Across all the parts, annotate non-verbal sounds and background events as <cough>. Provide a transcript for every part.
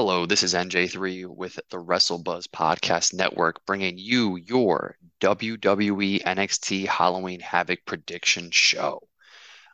Hello, this is NJ3 with the WrestleBuzz Podcast Network, bringing you your WWE NXT Halloween Havoc prediction show.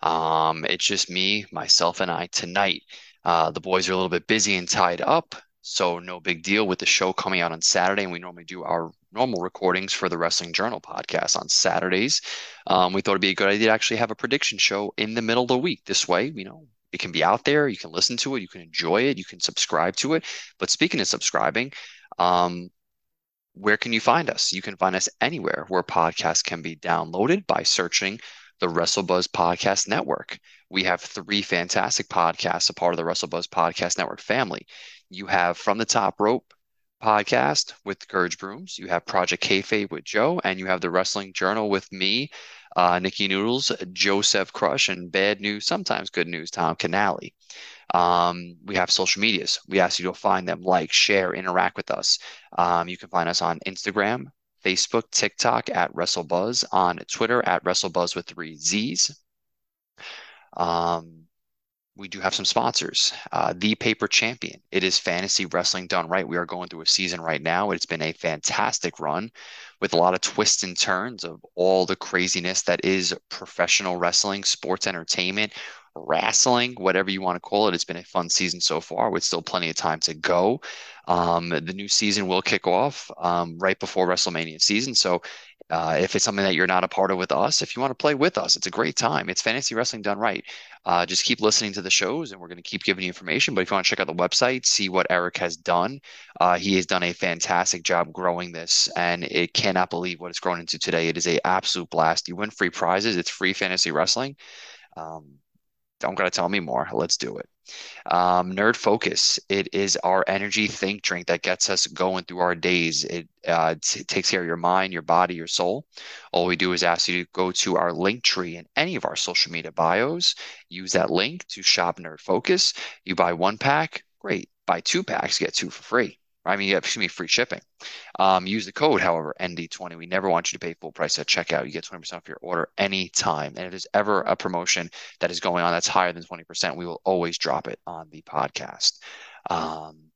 Um, it's just me, myself, and I tonight. Uh, the boys are a little bit busy and tied up, so no big deal with the show coming out on Saturday. And we normally do our normal recordings for the Wrestling Journal podcast on Saturdays. Um, we thought it'd be a good idea to actually have a prediction show in the middle of the week. This way, you know, it can be out there. You can listen to it. You can enjoy it. You can subscribe to it. But speaking of subscribing, um, where can you find us? You can find us anywhere where podcasts can be downloaded by searching the WrestleBuzz Podcast Network. We have three fantastic podcasts, a part of the WrestleBuzz Podcast Network family. You have From the Top Rope podcast with Courage Brooms. You have Project Kayfabe with Joe, and you have the Wrestling Journal with me, uh, Nikki Noodles, Joseph Crush, and bad news, sometimes good news, Tom Canale. Um, we have social medias. We ask you to find them, like, share, interact with us. Um, you can find us on Instagram, Facebook, TikTok at WrestleBuzz, on Twitter at WrestleBuzz with three Z's. Um, we do have some sponsors. Uh, the Paper Champion. It is fantasy wrestling done right. We are going through a season right now. It's been a fantastic run with a lot of twists and turns of all the craziness that is professional wrestling, sports entertainment, wrestling, whatever you want to call it. It's been a fun season so far with still plenty of time to go. Um, the new season will kick off um, right before WrestleMania season. So uh, if it's something that you're not a part of with us, if you want to play with us, it's a great time. It's fantasy wrestling done right. Uh, just keep listening to the shows, and we're going to keep giving you information. But if you want to check out the website, see what Eric has done, uh, he has done a fantastic job growing this, and it cannot believe what it's grown into today. It is a absolute blast. You win free prizes. It's free fantasy wrestling. Um, don't got to tell me more. Let's do it. Um, Nerd Focus. It is our energy think drink that gets us going through our days. It, uh, t- takes care of your mind, your body, your soul. All we do is ask you to go to our link tree in any of our social media bios. Use that link to shop Nerd Focus. You buy one pack, great. Buy two packs, get two for free. I mean, excuse me, free shipping. Um, use the code, however, ND20. We never want you to pay full price at checkout. You get 20% off your order anytime. And if there's ever a promotion that is going on that's higher than 20%, we will always drop it on the podcast. Um,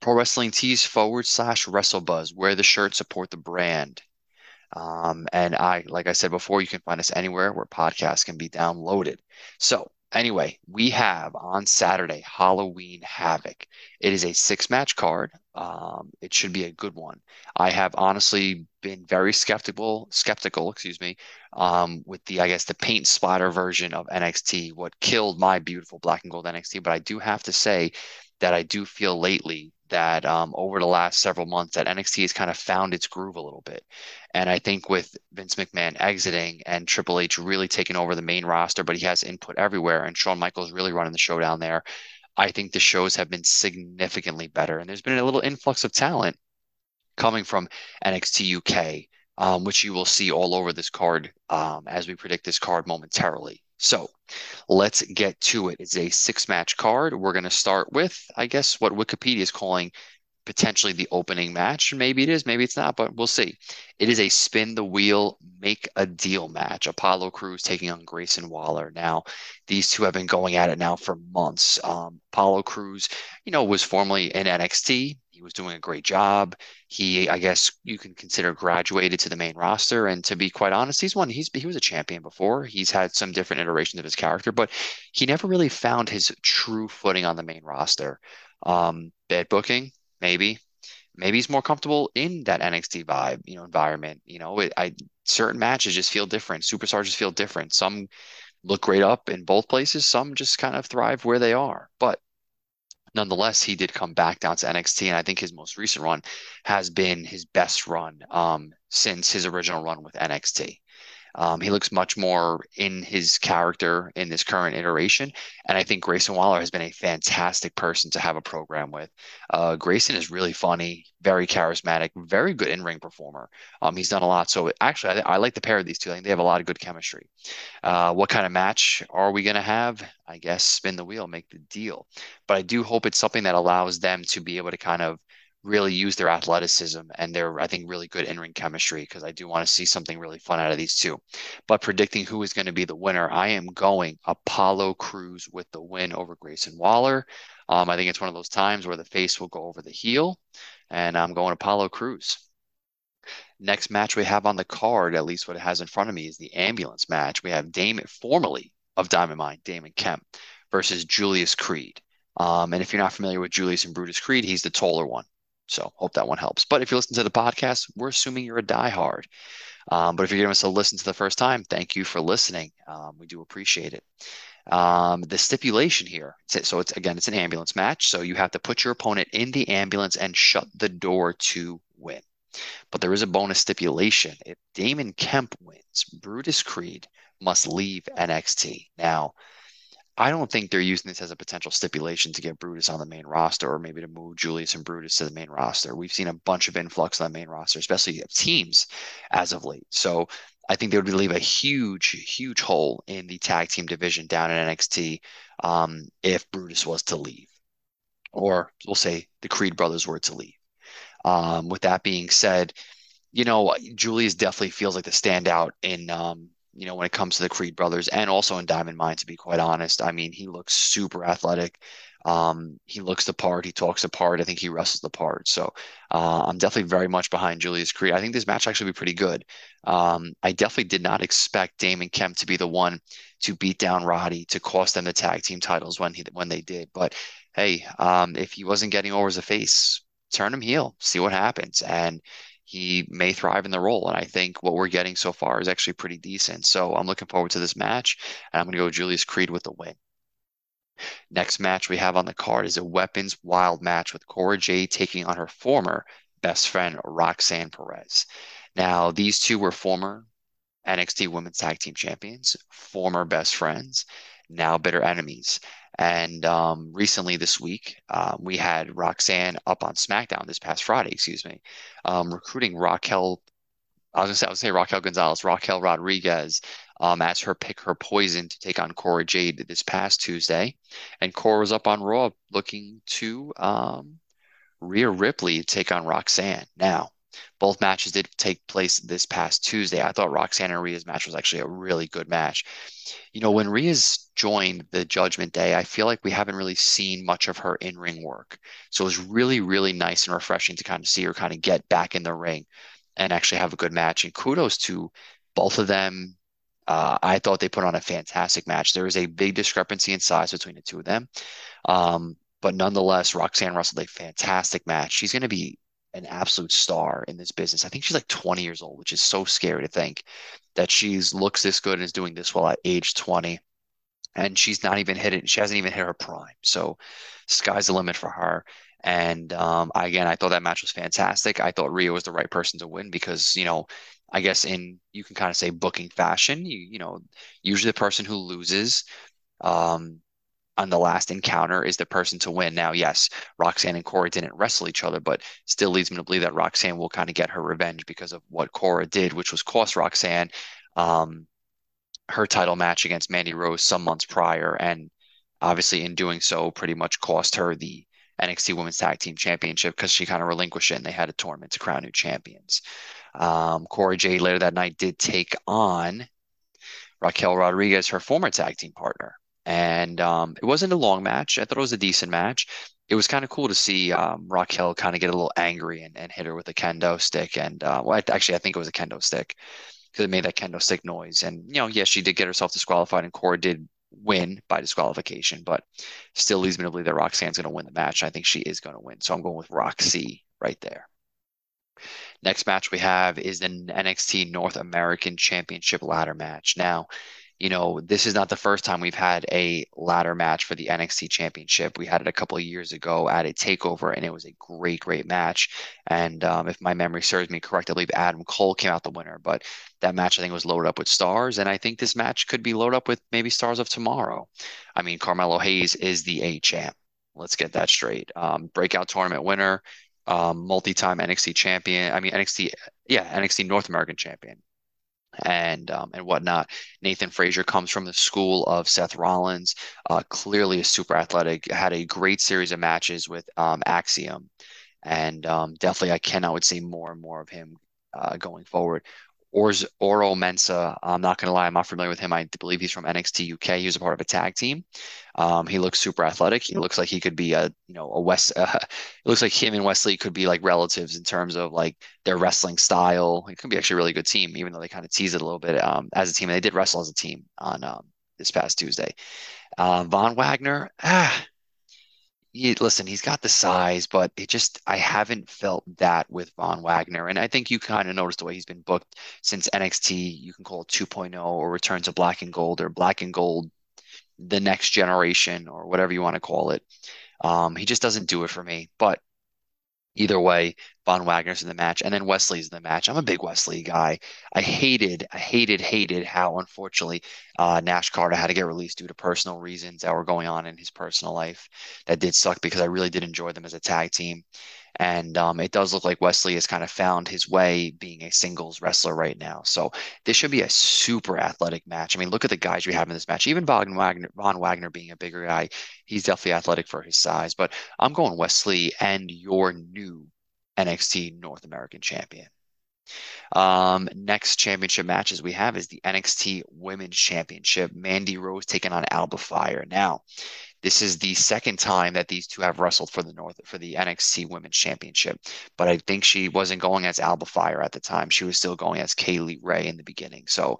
Pro Wrestling Tees forward slash WrestleBuzz. Wear the shirt, support the brand. Um, and I, like I said before, you can find us anywhere where podcasts can be downloaded. So anyway, we have on Saturday Halloween Havoc. It is a six match card. Um, it should be a good one. I have honestly been very skeptical, skeptical, excuse me, um, with the I guess the paint splatter version of NXT. What killed my beautiful black and gold NXT, but I do have to say that I do feel lately that um, over the last several months that NXT has kind of found its groove a little bit. And I think with Vince McMahon exiting and Triple H really taking over the main roster, but he has input everywhere, and Shawn Michaels really running the show down there. I think the shows have been significantly better, and there's been a little influx of talent coming from NXT UK, um, which you will see all over this card um, as we predict this card momentarily. So let's get to it. It's a six match card. We're going to start with, I guess, what Wikipedia is calling potentially the opening match. Maybe it is, maybe it's not, but we'll see. It is a spin the wheel, make a deal match. Apollo Crews taking on Grayson Waller. Now, these two have been going at it now for months. Um, Apollo Crews, you know, was formerly in NXT. He was doing a great job. He, I guess, you can consider graduated to the main roster. And to be quite honest, he's one. He's he was a champion before. He's had some different iterations of his character, but he never really found his true footing on the main roster. Um, bad booking, maybe. Maybe he's more comfortable in that NXT vibe, you know, environment. You know, it, I certain matches just feel different. Superstars just feel different. Some look great up in both places. Some just kind of thrive where they are. But nonetheless, he did come back down to NXT, and I think his most recent run has been his best run um, since his original run with NXT. Um, he looks much more in his character in this current iteration. And I think Grayson Waller has been a fantastic person to have a program with. Uh, Grayson is really funny, very charismatic, very good in ring performer. Um, he's done a lot. So actually, I, I, like the pair of these two. I think they have a lot of good chemistry. Uh, what kind of match are we going to have? I guess spin the wheel, make the deal. But I do hope it's something that allows them to be able to kind of really use their athleticism and their, I think, really good in ring chemistry because I do want to see something really fun out of these two. But predicting who is going to be the winner, I am going Apollo Crews with the win over Grayson Waller. Um, I think it's one of those times where the face will go over the heel, and I'm going Apollo Crews. Next match we have on the card, at least what it has in front of me, is the ambulance match. We have Damon, formerly of Diamond Mine, Damon Kemp, versus Julius Creed. Um, and if you're not familiar with Julius and Brutus Creed, he's the taller one. So hope that one helps. But if you listen to the podcast, we're assuming you're a diehard. Um, but if you're giving us a listen to the first time, thank you for listening. Um, we do appreciate it. Um, the stipulation here, so it's again, it's an ambulance match. So you have to put your opponent in the ambulance and shut the door to win. But there is a bonus stipulation. If Damon Kemp wins, Brutus Creed must leave NXT. Now, I don't think they're using this as a potential stipulation to get Brutus on the main roster or maybe to move Julius and Brutus to the main roster. We've seen a bunch of influx on the main roster, especially of teams as of late. So I think they would leave a huge, huge hole in the tag team division down in NXT um, if Brutus was to leave, or we'll say the Creed brothers were to leave. Um, with that being said, you know, Julius definitely feels like the standout in um, you know, when it comes to the Creed brothers and also in Diamond Mine, to be quite honest. I mean, he looks super athletic. Um, he looks the part. He talks the part. I think he wrestles the part. So uh, I'm definitely very much behind Julius Creed. I think this match actually be pretty good. Um, I definitely did not expect Damon Kemp to be the one to beat down Roddy to cost them the tag team titles when he when they did. But hey, um, if he wasn't getting over as a face, turn him heel, see what happens. And he may thrive in the role. And I think what we're getting so far is actually pretty decent. So I'm looking forward to this match, and I'm going to go Julius Creed with the win. Next match we have on the card is a weapons wild match with Cora Jade taking on her former best friend Roxanne Perez. Now, these two were former NXT Women's Tag Team Champions, former best friends, now bitter enemies. And um, recently this week, uh, we had Roxanne up on SmackDown this past Friday, excuse me, um, recruiting Raquel. I was gonna say, I gonna say Raquel Gonzalez, Raquel Rodriguez, um, as her pick her poison to take on Cora Jade this past Tuesday, and Cora was up on Raw looking to um, Rhea Ripley take on Roxanne. Now, both matches did take place this past Tuesday. I thought Roxanne and Rhea's match was actually a really good match. You know, when Rhea's joined the Judgment Day, I feel like we haven't really seen much of her in ring work. So it was really, really nice and refreshing to kind of see her kind of get back in the ring and actually have a good match. And kudos to both of them. Uh, I thought they put on a fantastic match. There was a big discrepancy in size between the two of them. Um, but nonetheless, Roxanne wrestled a fantastic match. She's going to be an absolute star in this business. I think she's like 20 years old, which is so scary to think that she's looks this good and is doing this well at age 20. And she's not even hit it. She hasn't even hit her prime. So sky's the limit for her. And um, again, I thought that match was fantastic. I thought Rhea was the right person to win because, you know, I guess in you can kind of say booking fashion, you you know, usually the person who loses um, on the last encounter is the person to win. Now, yes, Roxanne and Cora didn't wrestle each other, but still leads me to believe that Roxanne will kind of get her revenge because of what Cora did, which was cost Roxanne um, her title match against Mandy Rose some months prior. And obviously, in doing so, pretty much cost her the NXT Women's Tag Team Championship because she kind of relinquished it and they had a tournament to crown new champions. Um, Cora Jade later that night did take on Raquel Rodriguez, her former tag team partner and um, it wasn't a long match. I thought it was a decent match. It was kind of cool to see um, Raquel kind of get a little angry and, and hit her with a kendo stick. And uh, well, actually, I think it was a kendo stick because it made that kendo stick noise. And you know, yes, she did get herself disqualified, and Cora did win by disqualification, but still leads me to believe that Roxanne's going to win the match. I think she is going to win, so I'm going with Roxy right there. Next match we have is an NXT North American Championship ladder match. Now, you know, this is not the first time we've had a ladder match for the NXT Championship. We had it a couple of years ago at a Takeover, and it was a great, great match. And um, if my memory serves me correct, I believe Adam Cole came out the winner. But that match, I think, was loaded up with stars, and I think this match could be loaded up with maybe stars of tomorrow. I mean, Carmelo Hayes is the A champ. Let's get that straight. Um, breakout tournament winner, um, multi-time NXT champion. I mean, NXT, yeah, NXT North American champion and um, and whatnot. Nathan Frazer comes from the school of Seth Rollins. Uh, clearly, a super athletic. Had a great series of matches with um, Axiom, And um, definitely, I cannot would see more and more of him uh, going forward. Orz, Oro Mensah. I'm not going to lie, I'm not familiar with him. I believe he's from NXT UK. He was a part of a tag team. Um, he looks super athletic. He looks like he could be a, you know, a West. <laughs> Uh, it looks like him and Wesley could be like relatives in terms of like their wrestling style. It could be actually a really good team, even though they kind of tease it a little bit um, as a team. And they did wrestle as a team on um, this past Tuesday. Uh, Von Wagner, ah, he, listen, he's got the size, but it just I haven't felt that with Von Wagner, and I think you kind of noticed the way he's been booked since NXT. You can call it 2.0 or Return to Black and Gold or Black and Gold, the next generation or whatever you want to call it. Um, he just doesn't do it for me. But Either way, Von Wagner's in the match, and then Wesley's in the match. I'm a big Wesley guy. I hated, I hated, hated how unfortunately uh, Nash Carter had to get released due to personal reasons that were going on in his personal life. That did suck because I really did enjoy them as a tag team. And um, it does look like Wesley has kind of found his way being a singles wrestler right now. So this should be a super athletic match. I mean, look at the guys we have in this match. Even Von Wagner, Von Wagner being a bigger guy, he's definitely athletic for his size. But I'm going Wesley and your new NXT North American champion. Um, next championship matches we have is the NXT Women's Championship. Mandy Rose taking on Alba Fyre. Now, this is the second time that these two have wrestled for the North for the NXT Women's Championship. But I think she wasn't going as Alba Fyre at the time. She was still going as Kay Lee Ray in the beginning. So,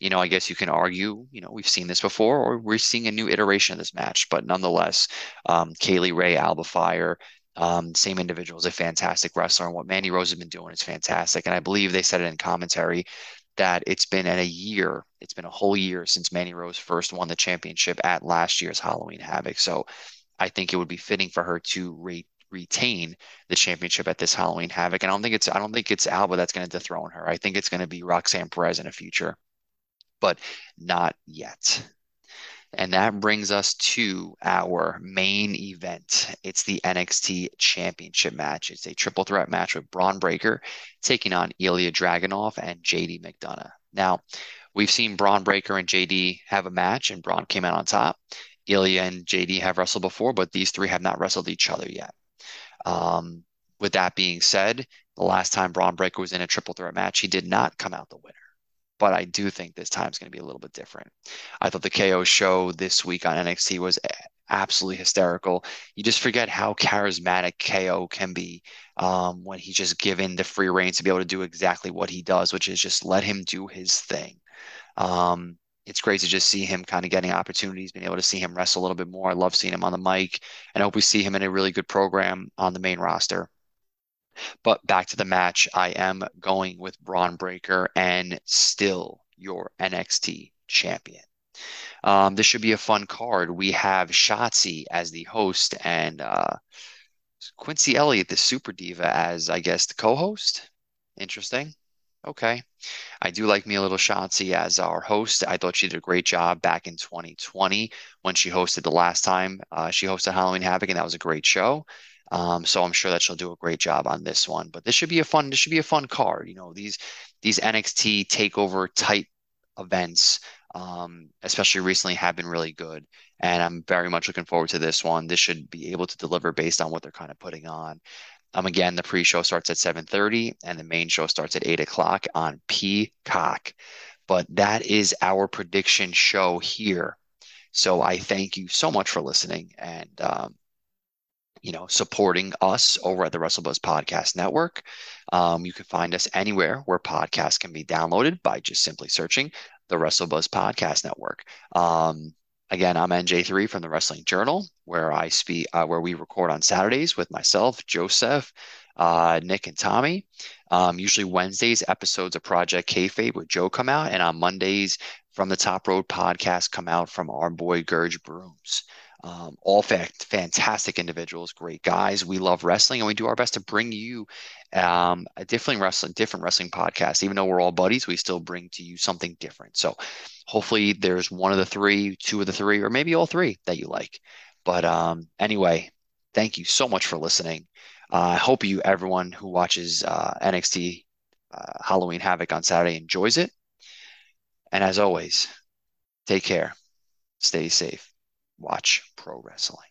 you know, I guess you can argue, you know, we've seen this before, or we're seeing a new iteration of this match. But nonetheless, um, Kay Lee Ray, Alba Fyre, um, same individual is a fantastic wrestler, and what Mandy Rose has been doing is fantastic. And I believe they said it in commentary that it's been in a year, it's been a whole year since Mandy Rose first won the championship at last year's Halloween Havoc. So I think it would be fitting for her to re- retain the championship at this Halloween Havoc. And I don't think it's I don't think it's Alba that's going to dethrone her. I think it's going to be Roxanne Perez in the future, but not yet. And that brings us to our main event. It's the NXT Championship match. It's a triple threat match with Bron Breakker taking on Ilya Dragunov and JD McDonagh. Now, we've seen Bron Breakker and JD have a match, and Bron came out on top. Ilya and JD have wrestled before, but these three have not wrestled each other yet. Um, with that being said, the last time Bron Breakker was in a triple threat match, he did not come out the winner but I do think this time is going to be a little bit different. I thought the KO show this week on NXT was absolutely hysterical. You just forget how charismatic KO can be um, when he's just given the free reign to be able to do exactly what he does, which is just let him do his thing. Um, it's great to just see him kind of getting opportunities, being able to see him wrestle a little bit more. I love seeing him on the mic, and I hope we see him in a really good program on the main roster. But back to the match, I am going with Bron Breakker and still your NXT champion. Um, this should be a fun card. We have Shotzi as the host and uh, Quincy Elliott, the super diva, as I guess the co-host. Interesting. Okay. I do like me a little Shotzi as our host. I thought she did a great job back in 2020 when she hosted the last time uh, she hosted Halloween Havoc, and that was a great show. Um, so I'm sure that she'll do a great job on this one. But this should be a fun. This should be a fun card. You know these these NXT takeover type events, um, especially recently, have been really good, and I'm very much looking forward to this one. This should be able to deliver based on what they're kind of putting on. Um, again, the pre-show starts at 7:30, and the main show starts at 8 o'clock on Peacock. But that is our prediction show here. So I thank you so much for listening, and um, you know, supporting us over at the WrestleBuzz Podcast Network. Um, you can find us anywhere where podcasts can be downloaded by just simply searching the WrestleBuzz Podcast Network. Um, again, I'm NJ3 from the Wrestling Journal, where I speak, uh, where we record on Saturdays with myself, Joseph, uh, Nick, and Tommy. Um, usually Wednesdays, episodes of Project Kayfabe with Joe come out, and on Mondays, from the Top Rope podcast come out from our boy Gurge Brooms. Um, all fact, fantastic individuals, great guys. We love wrestling, and we do our best to bring you um, a different wrestling, different wrestling podcast. Even though we're all buddies, we still bring to you something different. So, hopefully, there's one of the three, two of the three, or maybe all three that you like. But um, anyway, thank you so much for listening. Uh, I hope you, everyone who watches uh, NXT uh, Halloween Havoc on Saturday, enjoys it. And as always, take care, stay safe watch pro wrestling.